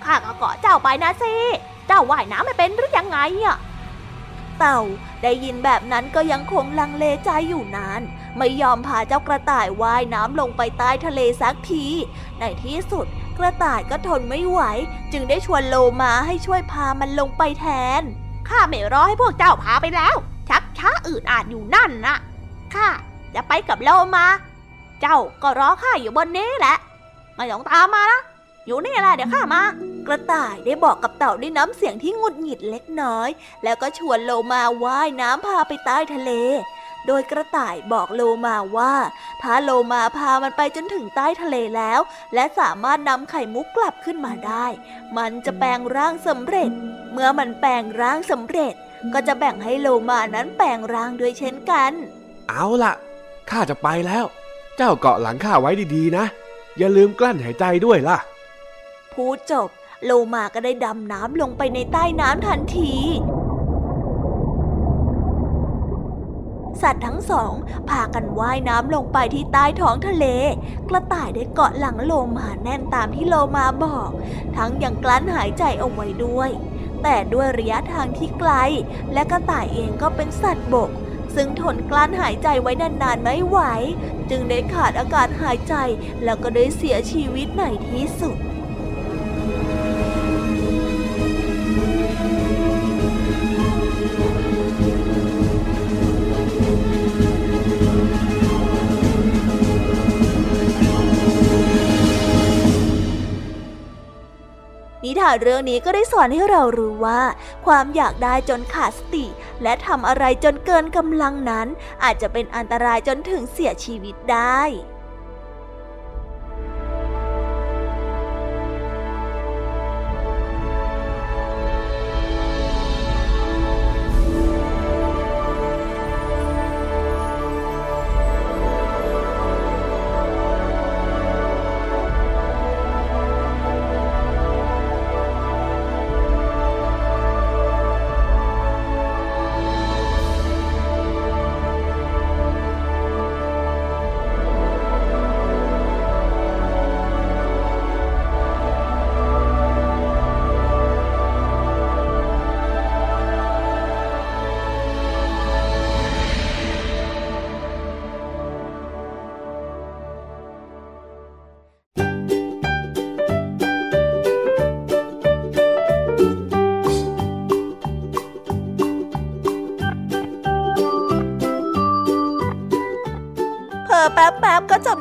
S4: ข้าก็เกาะเจ้าไปนะสิ เจ้าว่ายน้ำไม่เป็นหรือยังไงอะ
S1: เต่าได้ยินแบบนั้นก็ยังคงลังเลใจอยู่นาน ไม่ยอมพาเจ้ากระต่ายว่ายน้ำลงไปใต้ทะเลสักที ในที่สุดกระต่ายก็ทนไม่ไหว จึงได้ชวนโลมาให้ช่วยพามันลงไปแทน
S4: ข้าไม่รอให้พวกเจ้าพาไปแล้ว ชักช้าอืดอาดอยู่นั่นนะข้าจะไปกับโลมา เจ้าก็รอข้าอยู่บนนี้แหละ ไม่ต้องตามมานะ อยู่นี่แหละเดี๋ยวข้ามา
S1: กระต่ายได้บอกกับเต่าด้วยน้ำเสียงที่งุดหงิดเล็กน้อย แล้วก็ชวนโลมาว่ายน้ำพาไปใต้ทะเล โดยกระต่ายบอกโลมาว่า ถ้าโลมาพามันไปจนถึงใต้ทะเลแล้ว และสามารถนำไข่มุกกลับขึ้นมาได้ มันจะแปลงร่างสำเร็จ เมื่อมันแปลงร่างสำเร็จ ก็จะแบ่งให้โลมานั้นแปลงร่างด้วยเช่นกัน
S3: เอาล่ะ ข้าจะไปแล้ว เจ้าเกาะหลังข้าไว้ดีๆนะ อย่าลืมกลั้นหายใจด้วยล่ะ
S1: พูดจบ โลมาก็ได้ดำน้ำลงไปในใต้น้ำทันที สัตว์ทั้งสอง พากันว่ายน้ำลงไปที่ใต้ท้องทะเล กระต่ายได้เกาะหลังโลมาแน่นตามที่โลมาบอก ทั้งยังกลั้นหายใจเอาไว้ด้วย แต่ด้วยระยะทางที่ไกล และกระต่ายเองก็เป็นสัตว์บก ซึ่งทนกลั้นหายใจไว้นานๆไม่ไหว จึงได้ขาดอากาศหายใจแล้วก็ได้เสียชีวิตในที่สุด นิทานเรื่องนี้ก็ได้สอนให้เรารู้ว่า ความอยากได้จนขาดสติ และทำอะไรจนเกินกำลังนั้น อาจจะเป็นอันตรายจนถึงเสียชีวิตได้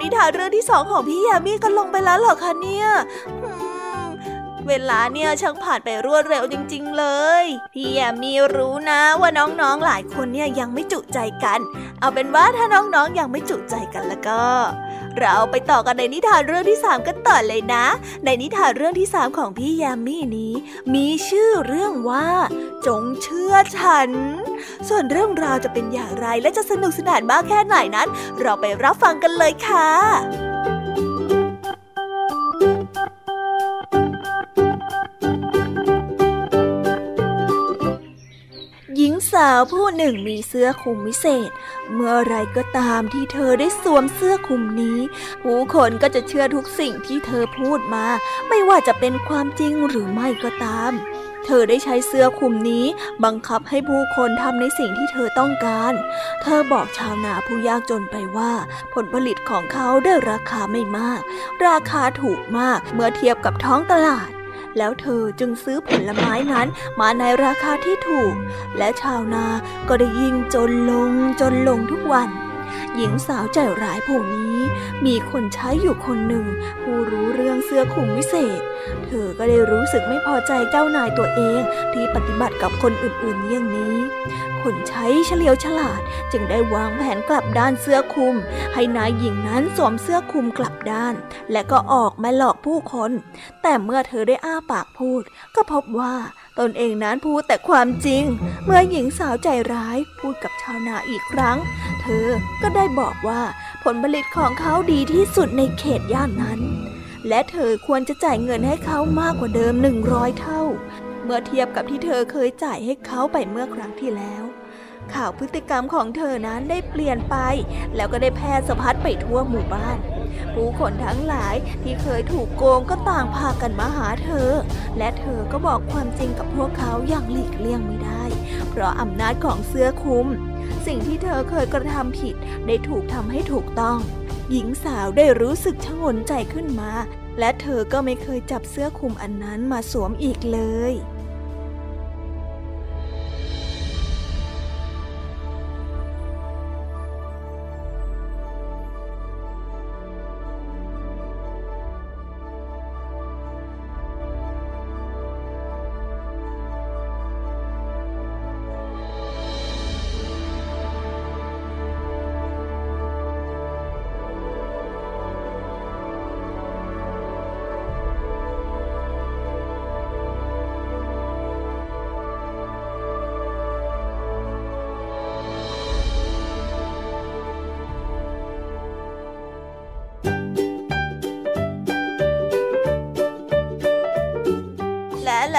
S1: นิทานเรื่องที่สองของพี่ยามีกันลงไปแล้วเหรอคะเนี่ยเวลาเนี่ยช่างผ่านไปรวดเร็วจริง ๆ เลย พี่ยามีรู้นะว่าน้องๆหลายคนเนี่ยยังไม่จุใจกัน เอาเป็นว่าถ้าน้องๆยังไม่จุใจกันแล้วก็ เราไปต่อกันในนิทานเรื่องที่สามกันต่อเลยนะ ในนิทานเรื่องที่สามของพี่ยามีนี้ มีชื่อเรื่องว่า จงเชื่อฉัน ส่วนเรื่องราวจะเป็นอย่างไรและจะสนุกสนานมากแค่ไหนนั้น เราไปรับฟังกันเลยค่ะหญิงสาวผู้หนึ่งมีเสื้อคลุมวิเศษ เมื่อไรก็ตามที่เธอได้สวมเสื้อคลุมนี้ ผู้คนก็จะเชื่อทุกสิ่งที่เธอพูดมา ไม่ว่าจะเป็นความจริงหรือไม่ก็ตาม เธอได้ใช้เสื้อคลุมนี้บังคับให้ผู้คนทำในสิ่งที่เธอต้องการ เธอบอกชาวนาผู้ยากจนไปว่า ผลผลิตของเขาได้ราคาไม่มาก ราคาถูกมากเมื่อเทียบกับท้องตลาดแล้วเธอจึงซื้อผลไม้นั้นมาในราคาที่ถูก และชาวนาก็ได้ยิ่งจนลงจนลงทุกวัน หญิงสาวใจร้ายผู้นี้ มีคนใช้อยู่คนหนึ่ง ผู้รู้เรื่องเสื้อคลุมวิเศษ เธอก็ได้รู้สึกไม่พอใจเจ้านายตัวเองที่ปฏิบัติกับคนอื่นๆอย่างนี้ คนใช้เฉลียวฉลาดจึงได้วางแผนกลับด้านเสื้อคลุม ให้นายหญิงนั้นสวมเสื้อคลุมกลับด้าน และก็ออกมาหลอกผู้คน แต่เมื่อเธอได้อ้าปากพูด ก็พบว่า ตนเองนั้นพูดแต่ความจริง เมื่อหญิงสาวใจร้ายพูดกับชาวนาอีกครั้ง เธอก็ได้บอกว่าผลผลิตของเขาดีที่สุดในเขตย่านนั้น และเธอควรจะจ่ายเงินให้เขามากกว่าเดิมหนึ่งร้อยเท่า เมื่อเทียบกับที่เธอเคยจ่ายให้เขาไปเมื่อครั้งที่แล้ว ข่าวพฤติกรรมของเธอนั้นได้เปลี่ยนไป แล้วก็ได้แพร่สะพัดไปทั่วหมู่บ้าน ผู้คนทั้งหลายที่เคยถูกโกงก็ต่างพากันมาหาเธอ และเธอก็บอกความจริงกับพวกเขาอย่างหลีกเลี่ยงไม่ได้ เพราะอำนาจของเสื้อคลุม สิ่งที่เธอเคยกระทำผิดได้ถูกทำให้ถูกต้อง หญิงสาวได้รู้สึกชงนใจขึ้นมา และเธอก็ไม่เคยจับเสื้อคลุมอันนั้นมาสวมอีกเลย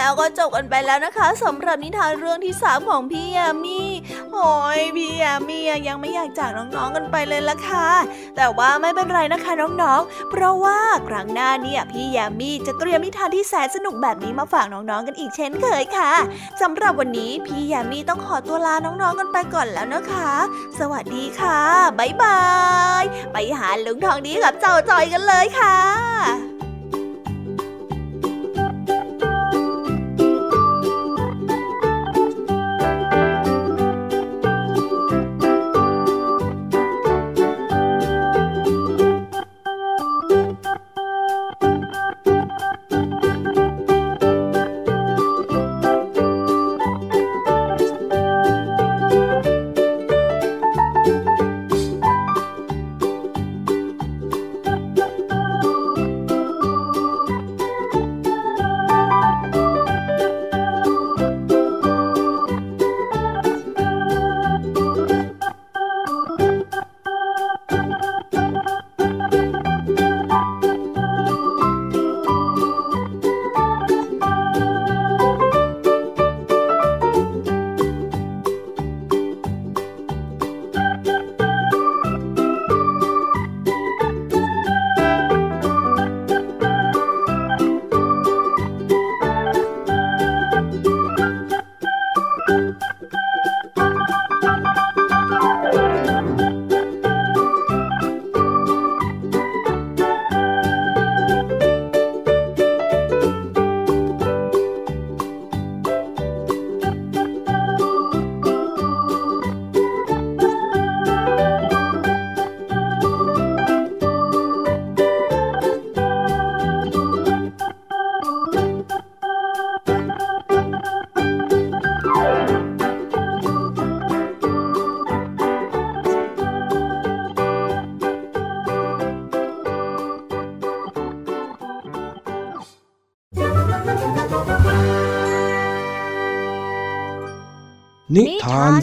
S1: แล้วก็จบกันไปแล้วนะคะสำหรับนิทานเรื่องที่สามของพี่ยามีโอ้ยพี่ยามียังไม่อยากจากน้องๆกันไปเลยละค่ะ แต่ว่าไม่เป็นไรนะคะน้องๆ เพราะว่าครั้งหน้าเนี่ยพี่ยามีจะเตรียมนิทานที่แสนสนุกแบบนี้มาฝากน้องๆกันอีกเช่นเคยค่ะสำหรับวันนี้พี่ยามีต้องขอตัวลาน้องๆกันไปก่อนแล้วนะคะ สวัสดีค่ะบ๊ายบายไปหาลุงทองดีกับเจ้าจอยกันเลยค่ะ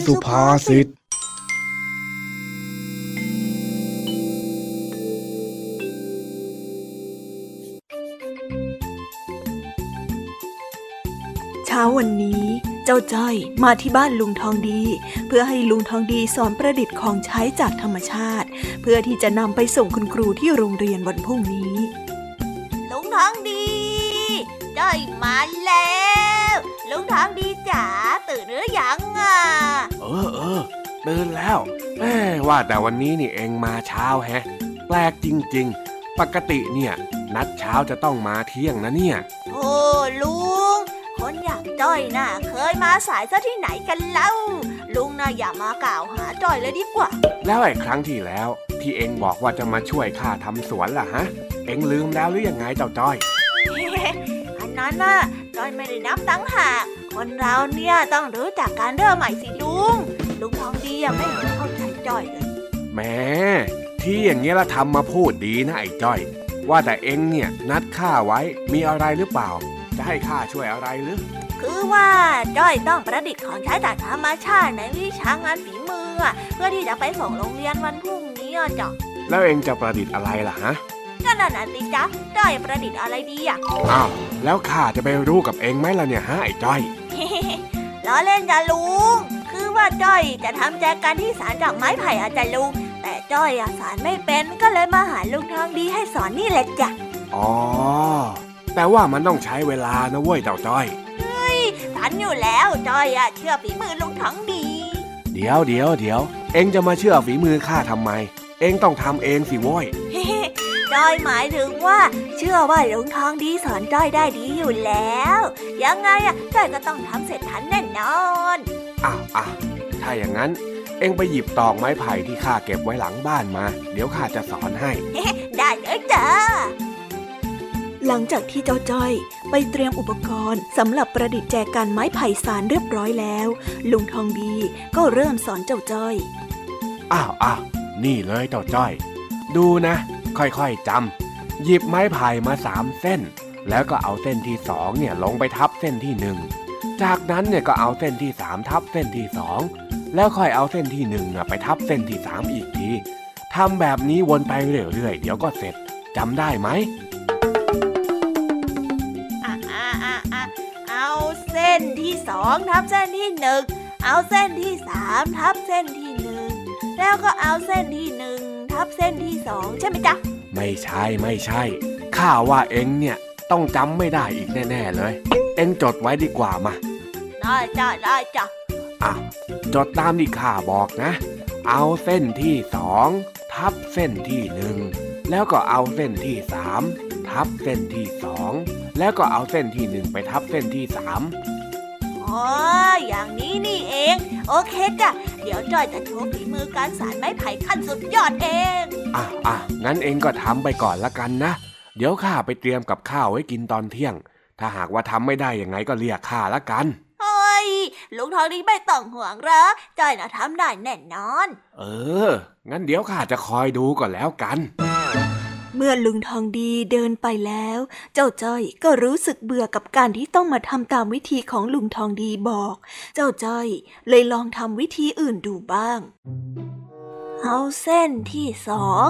S10: สุภาษิต
S2: เช้าวันนี้ เจ้าจ้อยมาที่บ้านลุงทองดี เพื่อให้ลุงทองดีสอนประดิษฐ์ของใช้จากธรรมชาติ เพื่อที่จะนำไปส่งคุณครูที่โรงเรียนวันพรุ่งนี้
S1: น
S3: แล้วแม่ว่าแต่วันนี้นี่เองมาเช้าแฮะ แปลกจริง ๆ ปกติเนี่ย นัดเช้าจะต้องมาเที่ยงนะเนี่ย
S1: โอ้ลุง คนอย่างจ้อยน่ะ เคยมาสายซะที่ไหนกันเล่า ลุงน่ะอย่ามากล่าวหาจ้อยเลยดีกว่า
S3: แล้วไอ้ครั้งที่แล้ว ที่เองบอกว่าจะมาช่วยข้าทำสวนล่ะฮะ เองลืมแล้วหรือยังไงเจ้าจ้อย
S1: อันนั้นน่ะจ้อยไม่ได้นับตั้งหากคนเราเนี่ยต้องรู้จักการเริ่มใหม่สิลุง ลุงทองดียังไม่เห็นเข้าใจจ้อยเลย
S3: แหม่ที่อย่างเงี้ยละทำมาพูดดีนะไอ้จ้อย ว่าแต่เองเนี่ยนัดข้าไว้มีอะไรหรือเปล่า จะให้ข้าช่วยอะไรหรือ
S1: คือว่าจ้อยต้องประดิษฐ์ของใช้จากธรรมชาติในวิชางานฝีมืออะเพื่อที่จะไปส่งโรงเรียนวันพรุ่งนี้อะจ้ะ
S3: แล้วเองจะประดิษฐ์อะไรล่ะฮะ
S1: ก็นั่นน่ะสิจ๊ะจ้อยประดิษฐ์อะไรดีอะ
S3: อ้าวแล้วข้าจะไปรู้กับเองไหมล่ะเนี่ยฮะไอ้จ้อย
S1: ล้อเล่นจ้ะลุงคือ ว่าจ้อยจะทำแจกันที่สารจากไม้ไผ่อาจารย์ลุง แต่จ้อยอะสารไม่เป็นก็เลยมาหาลุงทองดีให้สอนนี่แหละจ้ะ
S3: อ๋อแต่ว่ามันต้องใช้เวลานะเว้ยเจ้าจ้อย
S1: สันอยู่แล้วจ้อยอะเชื่อฝีมือลุงทองดี
S3: เดี๋ยวเดี๋ยวเดี๋ยวเองจะมาเชื่อฝีมือข้าทำไม เองต้องทำเองสิโว้ย
S1: จ้อยหมายถึงว่า เชื่อว่าลุงทองดีสอนจ้อยได้ดีอยู่แล้ว ยังไงอะจ้อยก็ต้องทำเสร็จทันแน่นอน
S3: อ้าวอ้าวถ้าอย่างนั้น เองไปหยิบตอกไม้ไผ่ที่ข้าเก็บไว้หลังบ้านมา เดี๋ยวข้าจะสอนให้
S1: ได้เลยจ้า
S2: หลังจากที่เจ้าจ้อย ไปเตรียมอุปกรณ์สำหรับประดิษฐ์แจกันไม้ไผ่สารเรียบร้อยแล้ว ลุงทองดีก็เริ่มสอนเจ้าจ้อย
S3: อ้าวอ้าวนี่เลยเจ้าจ้อย ดูนะ ค่อยๆจำหยิบไม้ไผ่มาสามเส้น แล้วก็เอาเส้นที่สองเนี่ยลงไปทับเส้นที่หนึ่ง จากนั้นเนี่ยก็เอาเส้นที่สามทับเส้นที่สองแล้วค่อยเอาเส้นที่หนึ่งน่ะไปทับเส้นที่สามอีกทีทำแบบนี้วนไปเรื่อยๆ เดี๋ยวก็เสร็จจำได้ไหม
S1: อะอะอะอะเอาที่สองทับเส้นที่หนึ่งเอาเส้นที่สามทับเส้นที่หนึ่งแล้วก็เอาเส้นที่หนึ่งทับเส้นที่สองใช่ไหมจ๊ะ
S3: ไม่ใช่ไม่ใช่ ข้าว่าเองเนี่ยต้องจำไม่ได้อีกแน่ ๆ เลย เองจดไว้ดีกว่ามา
S1: ได้จ้ะได้จ้ะ
S3: อะจดตามที่ข้าบอกนะ เอาเส้นที่สองทับเส้นที่หนึ่งแล้วก็เอาเส้นที่สามทับเส้นที่สองแล้วก็เอาเส้นที่หนึ่งไปทับเส้นที่สาม
S1: อ๋ออย่างนี้นี่เอง โอเคจ้ะ เดี๋ยวจอยจะโชว์ฝีมือการสานไม้ไผ่ขั้นสุดยอดเอง
S3: อะอะงั้นเองก็ทำไปก่อนละกันนะ เดี๋ยวข้าไปเตรียมกับข้าวไว้กินตอนเที่ยง ถ้าหากว่าทำไม่ได้ยังไงก็เรียกข้าละกัน
S1: เฮ้ยลุงทองดีไม่ต้องห่วงเหรอจอยน่ะทำได้แน่นอน
S3: เออ งั้นเดี๋ยวข้าจะคอยดูก่อนแล้วกัน
S2: เมื่อลุงทองดีเดินไปแล้ว เจ้าจ้อยก็รู้สึกเบื่อกับการที่ต้องมาทำตามวิธีของลุงทองดีบอก เจ้าจ้อยเลยลองทำวิธีอื่นดูบ้าง
S1: เอาเส้นที่สอง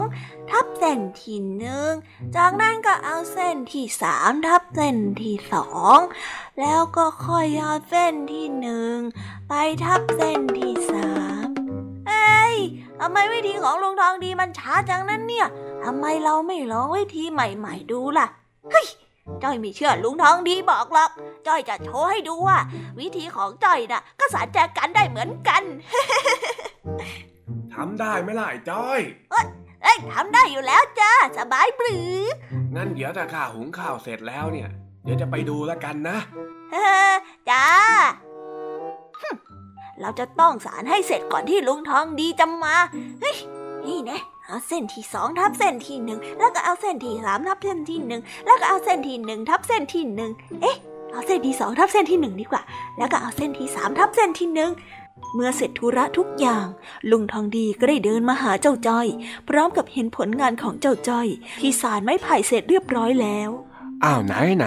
S1: ทับเส้นที่หนึ่ง จากนั้นก็เอาเส้นที่สามทับเส้นที่สอง แล้วก็ค่อยเอาเส้นที่หนึ่งไปทับเส้นที่สามเอ้ยทำไมวิธีของลุงทองดีมันช้าจังนั้นเนี่ยทำไมเราไม่ลองวิธีใหม่ ๆ ดูล่ะ เฮ้ยจ้อยไม่เชื่อลุงทองดีบอกหรอก จ้อยจะโชว์ให้ดูว่า วิธีของจ้อยน่ะ ก็สานแจกันได้เหมือนกัน
S3: ทำได้ไหมล่ะไอ้จ้อย
S1: เอ้ยทำได้อยู่แล้วจ้าสบายปรือ
S3: งั้นเดี๋ยวถ้าข้าหุงข้าวเสร็จแล้วเนี่ย เดี๋ยวจะไปดูแล้วกันนะ
S1: เฮ้อจ้าฮึ่มเราจะต้องสารให้เสร็จก่อนที่ลุงทองดีจะมาเฮ้ยนี่นะเอาเส้นที่สองทับเส้นที่หนึ่งแล้วก็เอาเส้นที่สามทับเส้นที่หนึ่งแล้วก็เอาเส้นที่หนึ่งทับเส้นที่หนึ่งเอ๊ะเอาเส้นที่สองทับเส้นที่หนึ่งดีกว่า แล้วก็เอาเส้นที่สามทับเส้นที่หนึ่ง
S2: เมื่อเสร็จธุระทุกอย่าง ลุงทองดีก็ได้เดินมาหาเจ้าจ้อย พร้อมกับเห็นผลงานของเจ้าจ้อย ที่สารไม้ไผ่เสร็จเรียบร้อยแล้ว
S3: อ้าวไหนไหน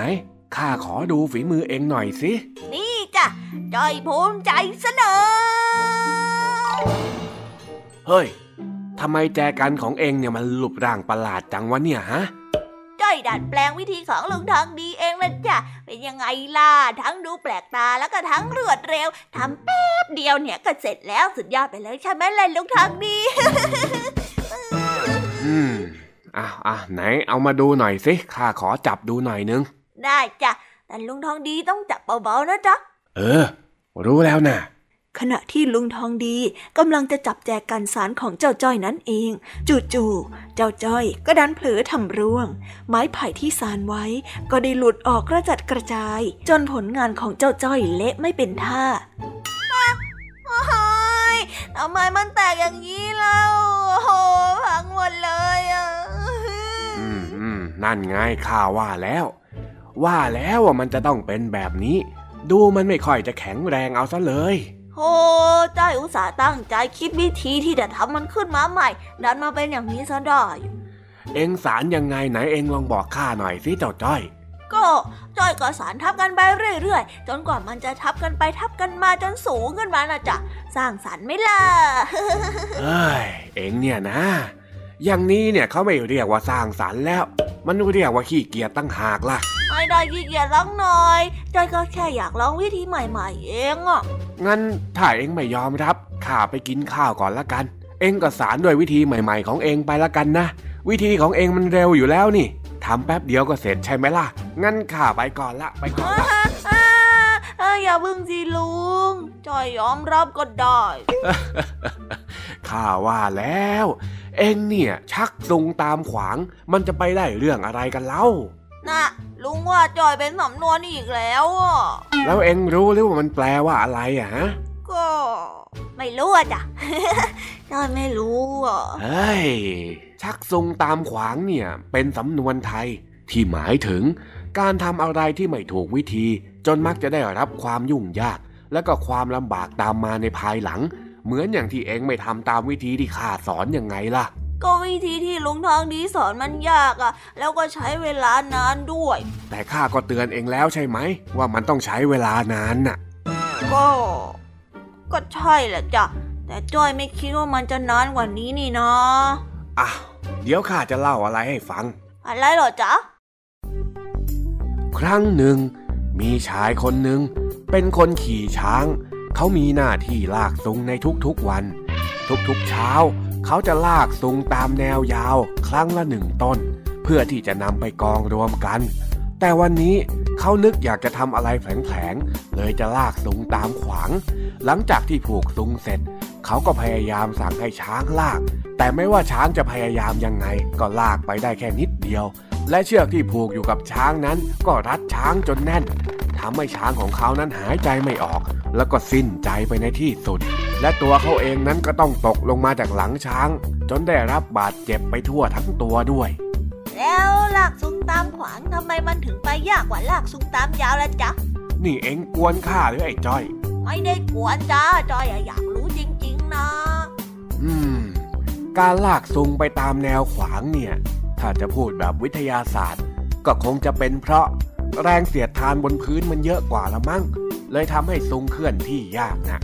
S3: ข้าขอดูฝีมือเองหน่อยสิ
S1: นี่จ้ะจอยภูมิใจเสนอ
S3: เฮ้ยทำไมแจกันของเองเนี่ยมันรูปร่างประหลาดจังวะเนี่ยฮะ
S1: จ้ อยดัดแปลงวิธีของลุงทองดีเองละจ้ะเป็นยังไงล่ะทั้งดูแปลกตาแล้วก็ทั้งรวดเร็วทำแป๊บเดียวเนี่ยก็เสร็จแล้วสุดยอดไปเลยใช่ไหมล่ะลุงทองดี
S3: อืมอ้าวอ้าวไหนเอามาดูหน่อยสิข้าขอจับดูหน่อยนึง
S1: ได้จ้ะแต่ลุงทองดีต้องจับเบาๆนะจ๊ะ
S3: เออ รู้แล้วนะ
S2: ขณะที่ลุงทองดีกำลังจะจับแจกันสารของเจ้าจ้อยนั้นเอง จู่ๆเจ้าจ้อยก็ดันเผลอทำร่วง ไม้ไผ่ที่สารไว้ ก็ได้หลุดออกกระจัดกระจาย จนผลงานของเจ้าจ้อยเละไม่เป็นท่า
S1: โอ้ยทำไมมันแตกอย่างนี้เล่าโอ้โหพังหมดเลยอะ
S3: อืมอืมนั่นไงข้าว่าแล้ว ว่าแล้วว่ามันจะต้องเป็นแบบนี้ ดูมันไม่ค่อยจะแข็งแรงเอาซะเลย
S1: โอ้จ้อยอุตส่าห์ตั้งใจคิดวิธีที่จะทำมันขึ้นมาใหม่ ดันมาเป็นอย่างนี้ซะได้
S3: เองสารยังไงไหนเองลองบอกข้าหน่อยสิเจ้าจ้อย
S1: ก็จ้อยก็สารทับกันไปเรื่อยๆ จนกว่ามันจะทับกันไปทับกันมาจนสูงขึ้นมาน่ะจ้ะสร้างสรรค์ไหม่ล่ะ
S3: เอ้ยเองเนี่ยนะ อย่างนี้เนี่ยเขาไม่เรียกว่าสร้างสรรค์แล้ว มันเรียกว่าขี้เกียจตั้งหากล่ะ
S1: ไม่ได้ขี้เกียจลังหน่อยจ้อยก็แค่อยากลองวิธีใหม่ๆ เองอะ
S3: งั้นถ้าเองไม่ยอมรับข้าไปกินข้าวก่อนละกัน เองก็สารด้วยวิธีใหม่ ๆ ของเองไปละกันนะ วิธีของเองมันเร็วอยู่แล้วนี่ทำแป๊บเดียวก็เสร็จใช่ไหมล่ะ งั้นข้าไปก่อนละไปก่อนละ
S1: อ่าอ่าอย่าพึ่งสิลุงจ้อยยอมรับก็ได้
S3: ข้าว่าแล้ว เองเนี่ยชักซุงตามขวาง มันจะไปได้เรื่องอะไรกันเล่า
S1: นะลุงว่าจอยเป็นสำนวนอีกแล้วอะ
S3: แล้วเองรู้หรือว่ามันแปลว่าอะไรอะฮะ
S1: ก็ไม่รู้อะจ้ะจอยไม่รู้อะ
S3: เฮ้ยชักซุงตามขวางเนี่ย เป็นสำนวนไทย ที่หมายถึง การทำอะไรที่ไม่ถูกวิธี จนมักจะได้รับความยุ่งยาก และก็ความลำบากตามมาในภายหลัง เหมือนอย่างที่เองไม่ทำตามวิธีที่ข้าสอนยังไงล่ะ
S1: ก็วิธีที่ลุงทองดีสอนมันยากอะ แล้วก็ใช้เวลานานด้วย
S3: แต่ข้าก็เตือนเองแล้วใช่ไหม ว่ามันต้องใช้เวลานานน่ะ
S1: ก็ ก็ใช่แหละจ้ะ แต่จ้อยไม่คิดว่ามันจะนานกว่านี้นี่นะ
S3: อ้าวเดี๋ยวข้าจะเล่าอะไรให้ฟัง
S1: อะไรเหรอจ๊ะ
S3: ครั้งหนึ่งมีชายคนหนึ่งเป็นคนขี่ช้าง เขามีหน้าที่ลากซุงในทุกๆวัน ทุกๆเช้า เขาจะลากซุงตามแนวยาว ครั้งละหนึ่งต้น เพื่อที่จะนำไปกองรวมกัน แต่วันนี้เขานึกอยากจะทำอะไรแผลงๆ เลยจะลากซุงตามขวาง หลังจากที่ผูกซุงเสร็จ เขาก็พยายามสั่งให้ช้างลาก แต่ไม่ว่าช้างจะพยายามยังไง ก็ลากไปได้แค่นิดเดียว และเชือกที่ผูกอยู่กับช้างนั้น ก็รัดช้างจนแน่น ทำให้ช้างของเขานั้นหายใจไม่ออก แล้วก็สิ้นใจไปในที่สุด และตัวเขาเองนั้นก็ต้องตกลงมาจากหลังช้าง จนได้รับบาดเจ็บไปทั่วทั้งตัวด้วย
S1: แล้วลากซุงตามขวางทำไมมันถึงไปยากกว่าลากซุงตามยาวล่ะจ๊ะ
S3: นี่เอ็งกวนข้าหรือไอ้จ้อย
S1: ไม่ได้กวนจ้าจอยอะอยากรู้จริง ๆ นะ
S3: อืม การลากซุงไปตามแนวขวางเนี่ย ถ้าจะพูดแบบวิทยาศาสตร์ ก็คงจะเป็นเพราะ แรงเสียดทานบนพื้นมันเยอะกว่าละมั้ง เลยทำให้ซุงเคลื่อนที่ยากนะ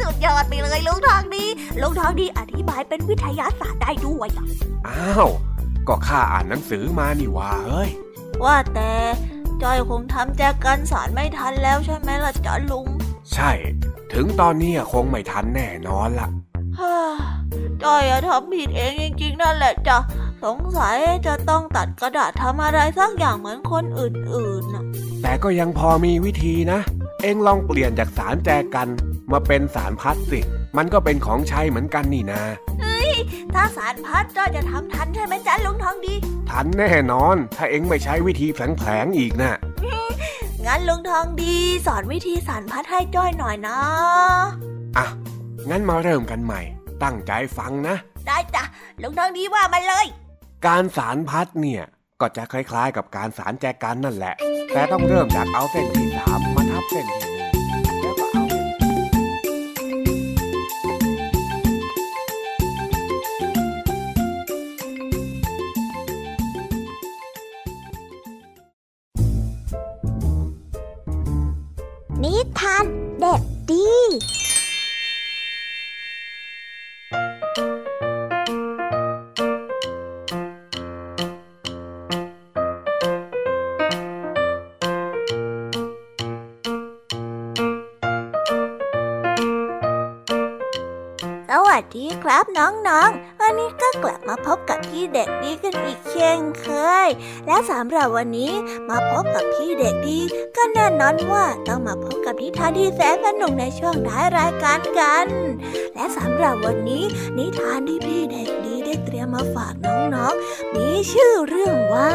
S1: สุดยอดไปเลยลุงทองดีลุงทองดีอธิบายเป็นวิทยาศาสตร์ได้ด้วยอะ
S3: อ้าว ก็ข้าอ่านหนังสือมานี่ว่าเฮ้ย
S1: ว่าแต่จอยคงทำแจกันสารไม่ทันแล้วใช่ไหมล่ะจ๊ะลุง
S3: ใช่ ถึงตอนนี้คงไม่ทันแน่นอนละ
S1: ฮ่า จอยอะทำผิดเองจริงๆนั่นแหละจ้ะสงสัยจะต้องตัดกระดาษทำอะไรสักอย่างเหมือนคนอื่นๆน่ะ
S3: แต่ก็ยังพอมีวิธีนะ เอ็งลองเปลี่ยนจากสารแจกัน มาเป็นสารพัดสิมันก็เป็นของใช้เหมือนกันนี่นา
S1: ถ้าสารพัดจอยจะทำทันใช่ไหมจ๊ะลุงทองดี
S3: ทันแน่นอน ถ้าเอ็งไม่ใช้วิธีแผลงๆอีกนะ
S1: งั้นลุงทองดี สอนวิธีสารพัดให้จ้อยหน่อยนะ
S3: อะ งั้นมาเริ่มกันใหม่ ตั้งใจฟังนะ
S1: ได้จ้ะลุงทองดีว่ามาเลย
S3: การสารพัดเนี่ยก็จะคล้ายๆ กับการสารแจกันนั่นแหละ แต่ต้องเริ่มจากเอาเส้นที่สามมาทับเส้นที่หนึ่งแล้วก็เอา
S1: ครับน้องๆ วันนี้ก็กลับมาพบกับพี่เด็กดีกันอีกเช่นเคย และสำหรับวันนี้มาพบกับพี่เด็กดีก็แน่นอนว่าต้องมาพบกับนิทานที่แสนสนุกในช่วงท้ายรายการกัน และสำหรับวันนี้นิทานที่พี่เด็กดีได้เตรียมมาฝากน้องๆ มีชื่อเรื่องว่า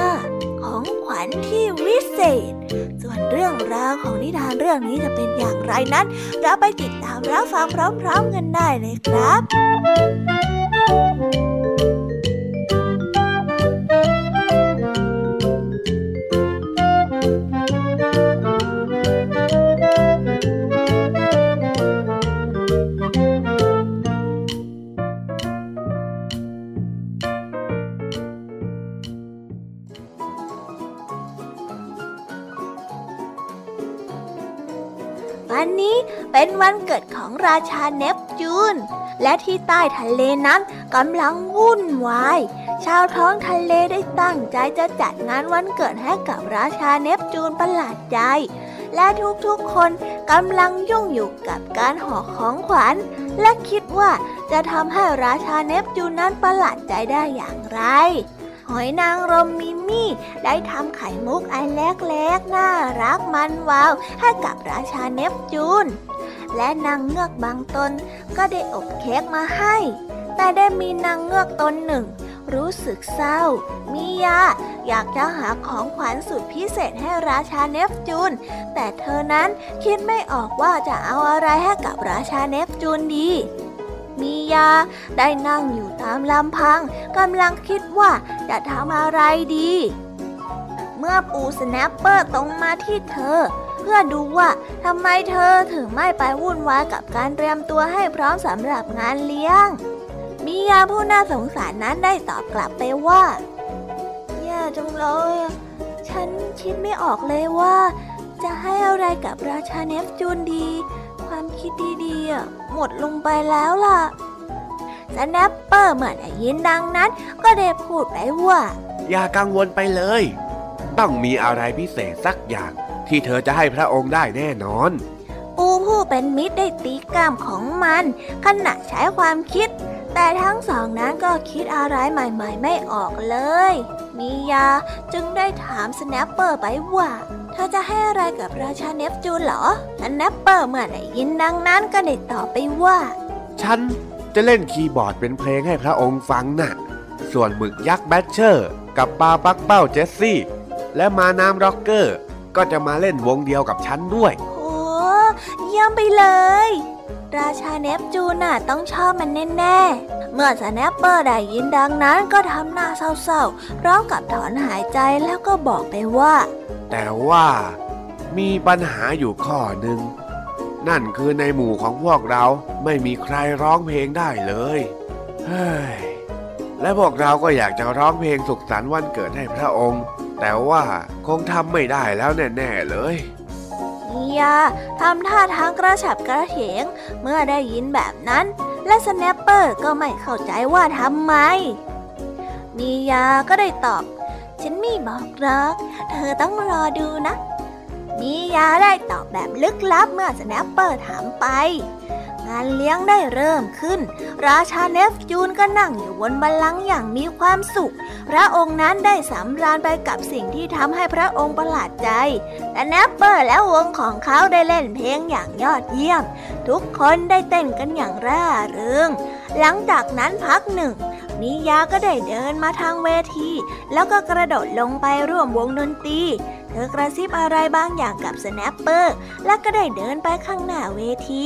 S1: ของขวัญที่วิเศษ ส่วนเรื่องราวของนิทานเรื่องนี้จะเป็นอย่างไรนั้น เราไปติดตามรับฟังพร้อมๆกันได้เลยครับ เป็นวันเกิดของราชาเนปจูน และที่ใต้ทะเลนั้นกำลังวุ่นวาย ชาวท้องทะเลได้ตั้งใจจะจัดงานวันเกิดให้กับราชาเนปจูนประหลาดใจ และทุกๆคนกำลังยุ่งอยู่กับการห่อของขวัญ และคิดว่าจะทำให้ราชาเนปจูนนั้นประหลาดใจได้อย่างไรหอยนางรมมิมี่ได้ทำไข่มุกอันเล็กๆ น่ารักมันวาวให้กับราชาเนปจูน และนางเงือกบางตนก็ได้อบเค้กมาให้ แต่ได้มีนางเงือกตนหนึ่ง รู้สึกเศร้ามียาอยากจะหาของขวัญสุดพิเศษให้ราชาเนปจูน แต่เธอนั้นคิดไม่ออกว่าจะเอาอะไรให้กับราชาเนปจูนดีมียาได้นั่งอยู่ตามลำพังกำลังคิดว่าจะทำอะไรดี เมื่อปูสแนปเปอร์ตรงมาที่เธอ เพื่อดูว่าทำไมเธอถึงไม่ไปวุ่นวายกับการเตรียมตัวให้พร้อมสำหรับงานเลี้ยงมียาผู้น่าสงสารนั้นได้ตอบกลับไปว่าแย่จังเลย ฉันคิดไม่ออกเลยว่า จะให้อะไรกับราชาเนปจูนดี ความคิดดีๆหมดลงไปแล้วล่ะสแนปเปอร์เมื่อได้ยินดังนั้น ก็ได้พูดไปว่า
S3: อย่ากังวลไปเลย ต้องมีอะไรพิเศษสักอย่าง ที่เธอจะให้พระองค์ได้แน่นอน
S1: ปูผู้เป็นมิตรได้ตีก้ามของมัน ขณะใช้ความคิด แต่ทั้งสองนั้นก็คิดอะไรใหม่ๆ ไม่ออกเลย มียาจึงได้ถามสแนปเปอร์ไปว่าเธอจะให้อะไรกับราชาเนปจูนเหรอสแนปเปอร์เมื่อได้ยินดังนั้นก็ได้ตอบไปว่า
S3: ฉันจะเล่นคีย์บอร์ดเป็นเพลงให้พระองค์ฟังน่ะ ส่วนหมึกยักษ์แบทเชอร์ กับปลาปักเป้าเจสซี่ และม้าน้ำร็อกเกอร์ ก็จะมาเล่นวงเดียวกับฉันด้วย
S1: โอ้เยี่ยมไปเลย ราชาเนปจูนน่ะต้องชอบมันแน่ๆ เมื่อสแนปเปอร์ได้ยินดังนั้นก็ทำหน้าเศร้าๆพร้อมกับถอนหายใจแล้วก็บอกไปว่า
S3: แต่ว่ามีปัญหาอยู่ข้อหนึ่งนั่นคือในหมู่ของพวกเราไม่มีใครร้องเพลงได้เลยเฮ้ยและพวกเราก็อยากจะร้องเพลงสุขสันต์วันเกิดให้พระองค์ แต่ว่าคงทำไม่ได้แล้วแน่ๆเลย
S1: มียาทำท่าทางกระฉับกระเฉงเมื่อได้ยินแบบนั้น และสแนปเปอร์ก็ไม่เข้าใจว่าทำไมมียาก็ได้ตอบ ฉันไม่บอกหรอกเธอต้องรอดูนะมียาได้ตอบแบบลึกลับเมื่อสแนปเปอร์ถามไป งานเลี้ยงได้เริ่มขึ้น ราชาเนปจูนก็นั่งอยู่บนบัลลังก์อย่างมีความสุข พระองค์นั้นได้สำราญไปกับสิ่งที่ทำให้พระองค์ประหลาดใจและสแนปเปอร์และวงของเขาได้เล่นเพลงอย่างยอดเยี่ยม ทุกคนได้เต้นกันอย่างร่าเริง หลังจากนั้นพักหนึ่งมิยาก็ได้เดินมาทางเวที แล้วก็กระโดดลงไปร่วมวงดนตรีเธอกระซิบอะไรบางอย่างกับสแนปเปอร์ แล้วก็ได้เดินไปข้างหน้าเวที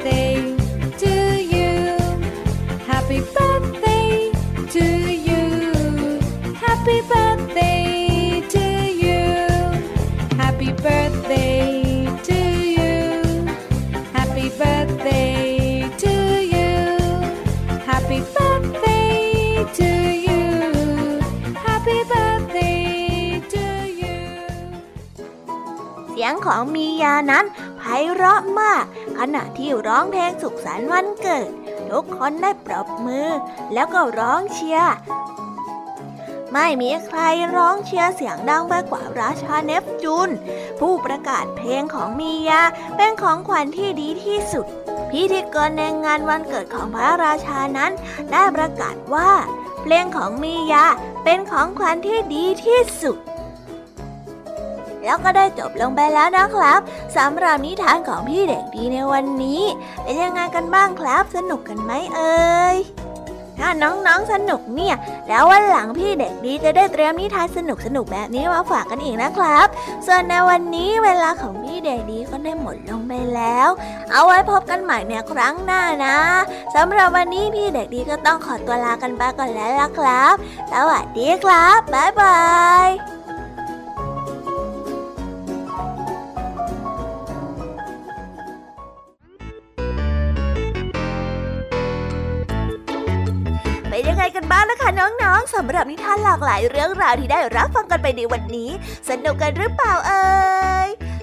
S1: ยงของมียานั้นไพเราะมาก ขณะที่ร้องเพลงสุขสันต์วันเกิด ทุกคนได้ปรบมือ แล้วก็ร้องเชียร์ไม่มีใครร้องเชียร์เสียงดังไปกว่าราชาเนปจูน ผู้ประกาศเพลงของมียาเป็นของขวัญที่ดีที่สุด พิธีกรในงานวันเกิดของพระราชานั้นได้ประกาศว่า เพลงของมียาเป็นของขวัญที่ดีที่สุด แล้วก็ได้จบลงไปแล้วนะครับสำหรับนิทานของพี่เด็กดีในวันนี้ เป็นยังไงกันบ้างครับ สนุกกันไหมเอ่ยถ้าน้องๆสนุกเนี่ย แล้ววันหลังพี่เด็กดีจะได้เตรียมนิทานสนุกๆแบบนี้มาฝากกันอีกนะครับ ส่วนในวันนี้เวลาของพี่เด็กดีก็ได้หมดลงไปแล้ว เอาไว้พบกันใหม่ในครั้งหน้านะสำหรับวันนี้พี่เด็กดีก็ต้องขอตัวลากันไปก่อนแล้วล่ะครับ สวัสดีครับบ๊ายบาย ไงกันบ้างนะคะน้องๆสำหรับนิทานหลากหลายเรื่องราวที่ได้รับฟังกันไปในวันนี้ สนุกกันหรือเปล่าเอ่ย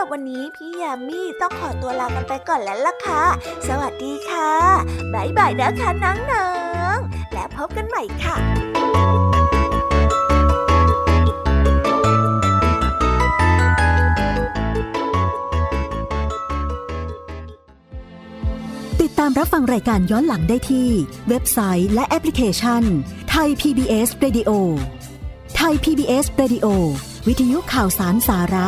S1: ับวันนี้พี่ยมมี่ต้องขอตัวลากันไปก่อนแล้วล่ะค่ะ สวัสดีค่ะบ๊ายบายนะคะน้องๆและและพบกันใหม่ค่ะ
S11: ติดตามรับฟังรายการย้อนหลังได้ที่ เว็บไซต์และแอปพลิเคชันไทย PBS Radio ไทย PBS Radio วิทยุข่าวสารสาระ